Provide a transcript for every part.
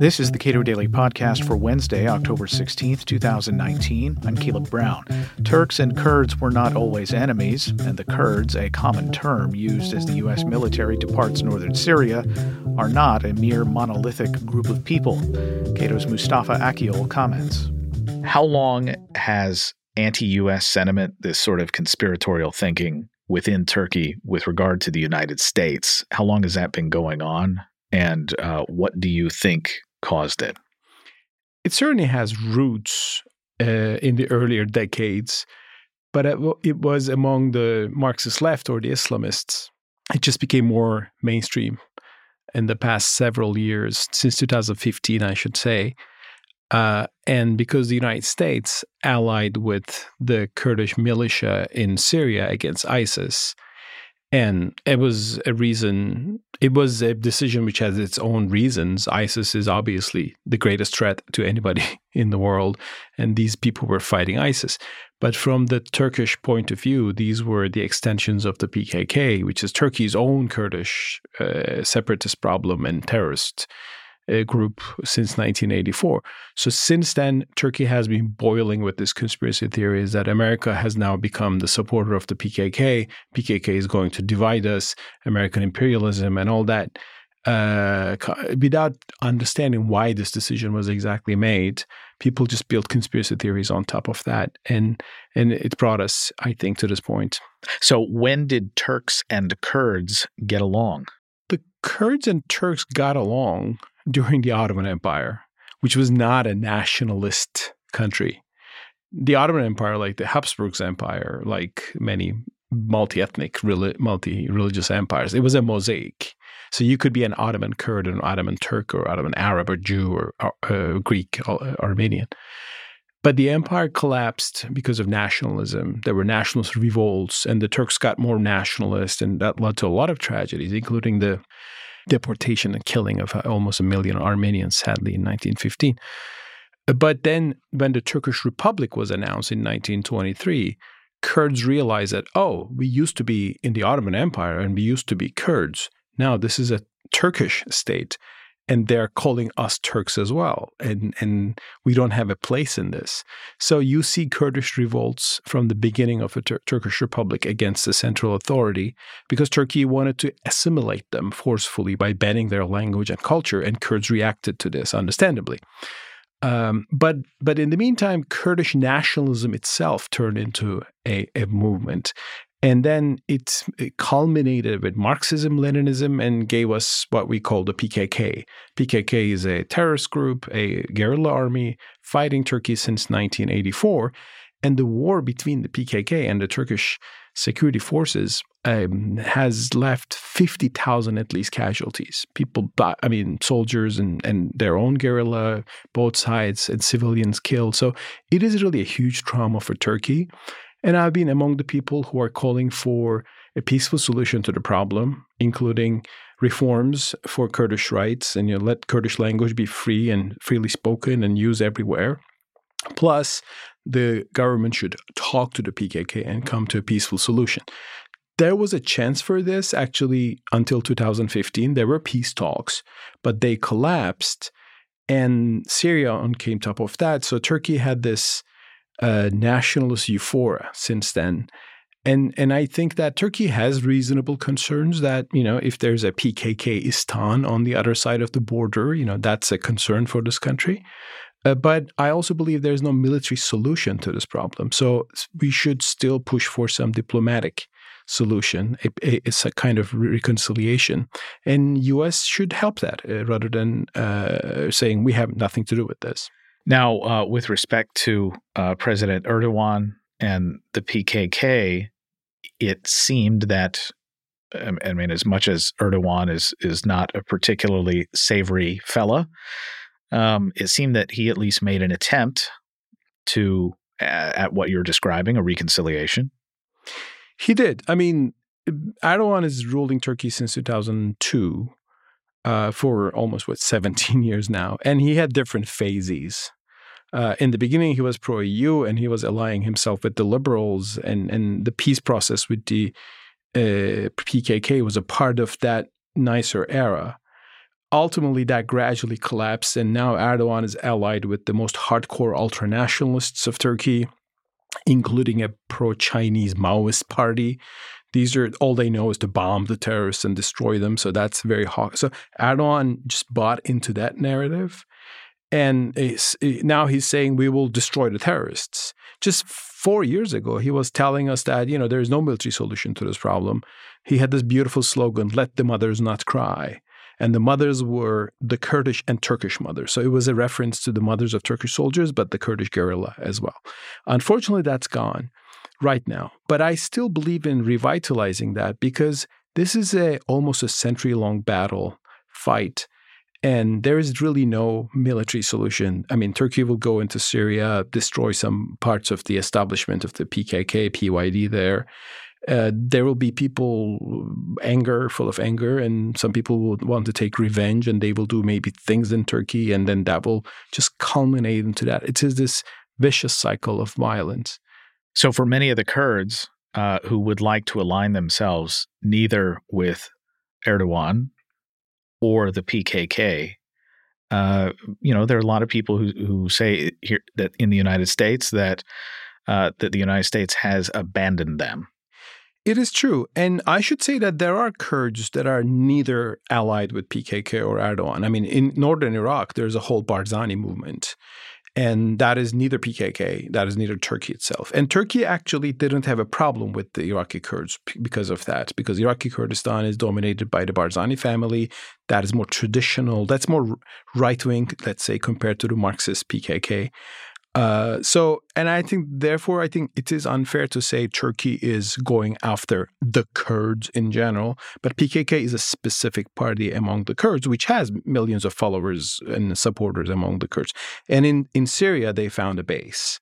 This is the Cato Daily Podcast for Wednesday, October 16th, 2019. I'm Caleb Brown. Turks and Kurds were not always enemies, and the Kurds, a common term used as the U.S. military departs northern Syria, are not a mere monolithic group of people. Cato's Mustafa Akyol comments. How long has anti US sentiment, this sort of conspiratorial thinking within Turkey with regard to the United States, how long has that been going on? And uh, what do you think caused it? It certainly has roots uh, in the earlier decades, but it was among the Marxist left or the Islamists. It just became more mainstream in the past several years, since 2015, I should say. Uh, and because the United States allied with the Kurdish militia in Syria against ISIS, and it was a reason, it was a decision which has its own reasons. ISIS is obviously the greatest threat to anybody in the world, and these people were fighting ISIS. But from the Turkish point of view, these were the extensions of the PKK, which is Turkey's own Kurdish uh, separatist problem and terrorist group since 1984. So since then, Turkey has been boiling with this conspiracy theories that America has now become the supporter of the PKK. PKK is going to divide us, American imperialism, and all that. Uh, without understanding why this decision was exactly made, people just built conspiracy theories on top of that, and and it brought us, I think, to this point. So, when did Turks and Kurds get along? The Kurds and Turks got along during the Ottoman Empire, which was not a nationalist country. The Ottoman Empire, like the Habsburgs Empire, like many multi-ethnic, multi-religious empires, it was a mosaic. So you could be an Ottoman Kurd, or an Ottoman Turk, or Ottoman Arab, or Jew, or uh, Greek, or uh, Armenian. But the empire collapsed because of nationalism. There were nationalist revolts, and the Turks got more nationalist, and that led to a lot of tragedies, including the deportation and killing of uh, almost a million Armenians, sadly, in 1915. But then, when the Turkish Republic was announced in 1923, Kurds realized that, oh, we used to be in the Ottoman Empire and we used to be Kurds. Now, this is a Turkish state and they're calling us Turks as well. And, and we don't have a place in this. So you see Kurdish revolts from the beginning of the Tur- Turkish Republic against the central authority because Turkey wanted to assimilate them forcefully by banning their language and culture, and Kurds reacted to this, understandably. Um, but but in the meantime, Kurdish nationalism itself turned into a, a movement, and then it, culminated with Marxism, Leninism, and gave us what we call the PKK. PKK is a terrorist group, a guerrilla army fighting Turkey since 1984. And the war between the PKK and the Turkish security forces um, has left 50,000 at least casualties. People, I mean, soldiers and, and their own guerrilla, both sides, and civilians killed. So it is really a huge trauma for Turkey. And I've been among the people who are calling for a peaceful solution to the problem, including reforms for Kurdish rights and you know, let Kurdish language be free and freely spoken and used everywhere. Plus, the government should talk to the PKK and come to a peaceful solution. There was a chance for this actually until 2015. There were peace talks, but they collapsed. And Syria came top of that. So Turkey had this uh, nationalist euphoria since then. And and I think that Turkey has reasonable concerns that you know if there's a PKK-istan on the other side of the border, you know that's a concern for this country. Uh, but I also believe there's no military solution to this problem. So we should still push for some diplomatic solution. it's a kind of reconciliation, and U.S. should help that uh, rather than uh, saying we have nothing to do with this. Now, uh, with respect to uh, President Erdogan and the PKK, it seemed that um, I mean, as much as Erdogan is is not a particularly savory fella, um, it seemed that he at least made an attempt to at what you're describing a reconciliation. He did. I mean, Erdogan is ruling Turkey since 2002 uh, for almost what 17 years now, and he had different phases. Uh, in the beginning, he was pro EU and he was allying himself with the liberals, and and the peace process with the uh, PKK was a part of that nicer era. ultimately that gradually collapsed, and now Erdogan is allied with the most hardcore ultranationalists of Turkey, including a pro-Chinese Maoist party. These are all they know is to bomb the terrorists and destroy them. So that's very hot. So Erdogan just bought into that narrative. And now he's saying we will destroy the terrorists. Just four years ago, he was telling us that, you know, there is no military solution to this problem. He had this beautiful slogan, let the mothers not cry. And the mothers were the Kurdish and Turkish mothers. So it was a reference to the mothers of Turkish soldiers, but the Kurdish guerrilla as well. Unfortunately, that's gone right now. But I still believe in revitalizing that because this is a almost a century long battle fight and there is really no military solution. I mean, Turkey will go into Syria, destroy some parts of the establishment of the PKK, PYD there. Uh, there will be people anger, full of anger, and some people will want to take revenge, and they will do maybe things in Turkey, and then that will just culminate into that. It is this vicious cycle of violence. So, for many of the Kurds uh, who would like to align themselves neither with Erdogan or the PKK, uh, you know, there are a lot of people who who say here that in the United States that uh, that the United States has abandoned them. It is true, and I should say that there are Kurds that are neither allied with PKK or Erdogan. I mean, in northern Iraq, there's a whole Barzani movement, and that is neither PKK, that is neither Turkey itself. And Turkey actually didn't have a problem with the Iraqi Kurds because of that, because Iraqi Kurdistan is dominated by the Barzani family. That is more traditional, that's more right wing, let's say, compared to the Marxist PKK. Uh, so, and I think, therefore, I think it is unfair to say Turkey is going after the Kurds in general, but PKK is a specific party among the Kurds, which has millions of followers and supporters among the Kurds. And in, in Syria, they found a base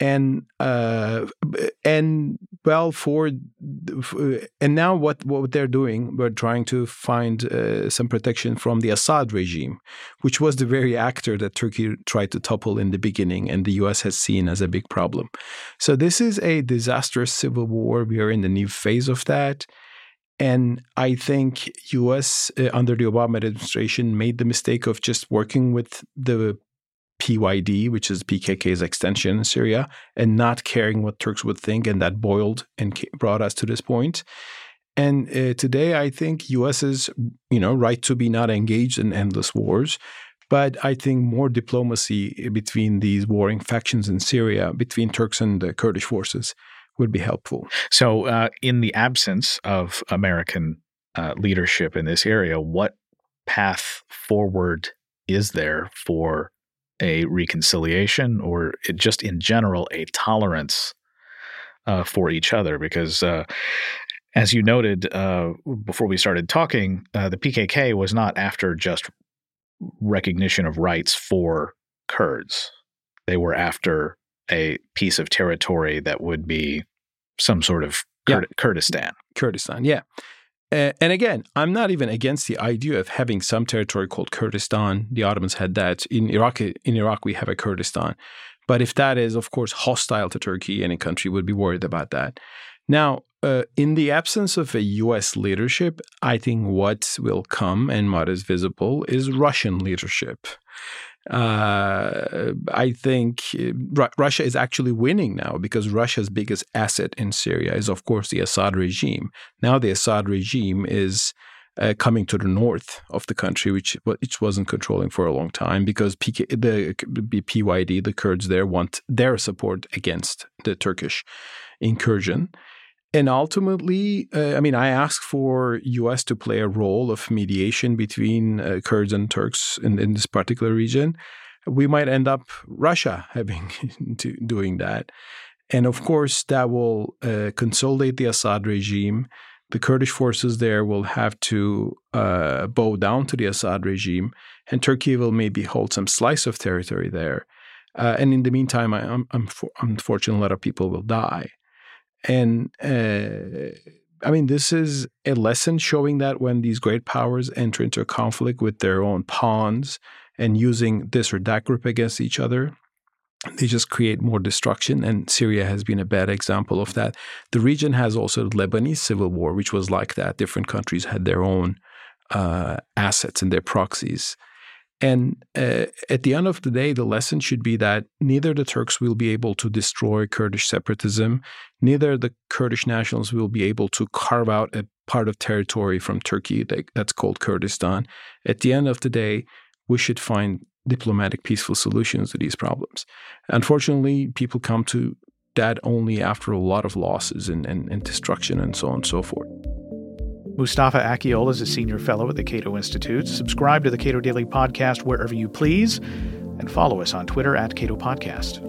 and uh, and well for and now what what they're doing we're trying to find uh, some protection from the Assad regime which was the very actor that Turkey tried to topple in the beginning and the US has seen as a big problem. So this is a disastrous civil war. We are in the new phase of that. And I think US uh, under the Obama administration made the mistake of just working with the PYD, which is PKK's extension in Syria, and not caring what Turks would think, and that boiled and brought us to this point. And uh, today, I think U.S. is, you know, right to be not engaged in endless wars, but I think more diplomacy between these warring factions in Syria, between Turks and the Kurdish forces, would be helpful. So, uh, in the absence of American uh, leadership in this area, what path forward is there for a reconciliation or just in general a tolerance uh, for each other because uh, as you noted uh, before we started talking uh, the pkk was not after just recognition of rights for kurds. They were after a piece of territory that would be some sort of Kur- yeah. kurdistan. Kurdistan yeah and again, I'm not even against the idea of having some territory called Kurdistan. The Ottomans had that. In Iraq, in Iraq, we have a Kurdistan. But if that is, of course, hostile to Turkey, any country would be worried about that. Now, uh, in the absence of a U.S. leadership, I think what will come and what is visible is Russian leadership. Uh, I think uh, Russia is actually winning now because Russia's biggest asset in Syria is, of course, the Assad regime. Now the Assad regime is uh, coming to the north of the country, which which wasn't controlling for a long time because PK, the, the PYD, the Kurds there, want their support against the Turkish incursion. And ultimately, uh, I mean, I asked for U.S. to play a role of mediation between uh, Kurds and Turks in, in, this particular region. We might end up Russia having to doing that, and of course, that will uh, consolidate the Assad regime. The Kurdish forces there will have to uh, bow down to the Assad regime, and Turkey will maybe hold some slice of territory there. Uh, and in the meantime, I, am unfortunately, a lot of people will die. And uh, I mean, this is a lesson showing that when these great powers enter into a conflict with their own pawns and using this or that group against each other, they just create more destruction. And Syria has been a bad example of that. The region has also the Lebanese civil war, which was like that. Different countries had their own uh, assets and their proxies. And uh, at the end of the day, the lesson should be that neither the Turks will be able to destroy Kurdish separatism, neither the Kurdish nationals will be able to carve out a part of territory from Turkey that's called Kurdistan. At the end of the day, we should find diplomatic, peaceful solutions to these problems. Unfortunately, people come to that only after a lot of losses and, and, and destruction and so on and so forth. Mustafa Akyol is a senior fellow at the Cato Institute. Subscribe to the Cato Daily Podcast wherever you please and follow us on Twitter at Cato Podcast.